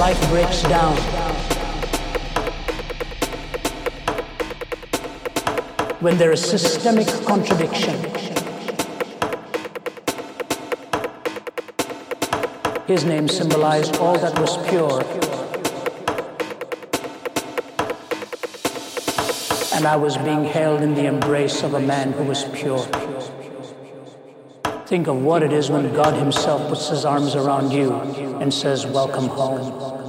life breaks down. When there is systemic contradiction. His name symbolized all that was pure. And I was being held in the embrace of a man who was pure. Think of what it is when God Himself puts His arms around you and says, Welcome home.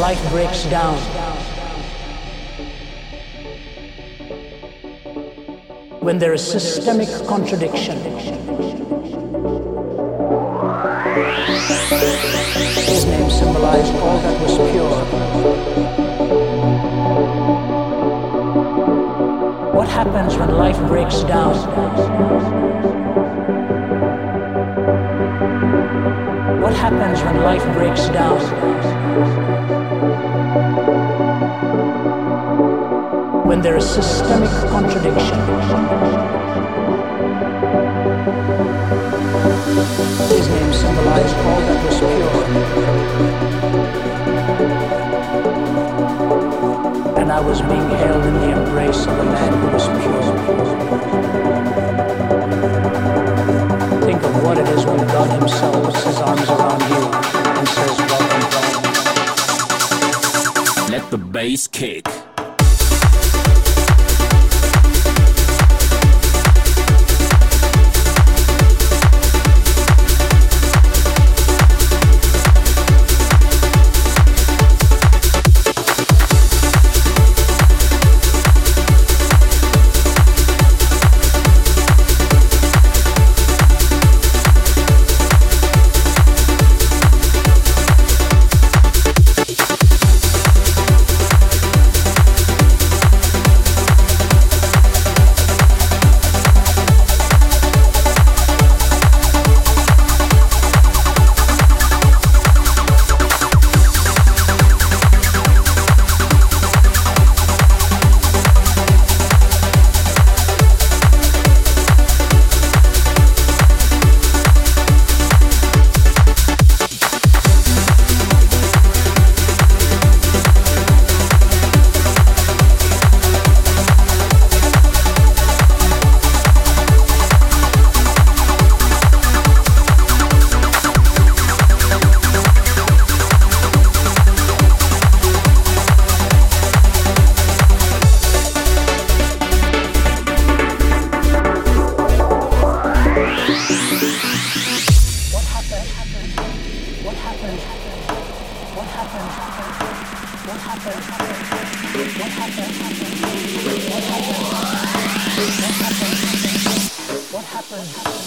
Life breaks down. When there is systemic contradiction. His name symbolized all that was pure. What happens when life breaks down? Happens when life breaks down? when there is systemic contradiction. His name symbolized all that was pure. And I was being held in the embrace of a man who was pure. Think of what it is when God Himself puts His arms around you and says, Welcome home. Let the bass kick. What happened?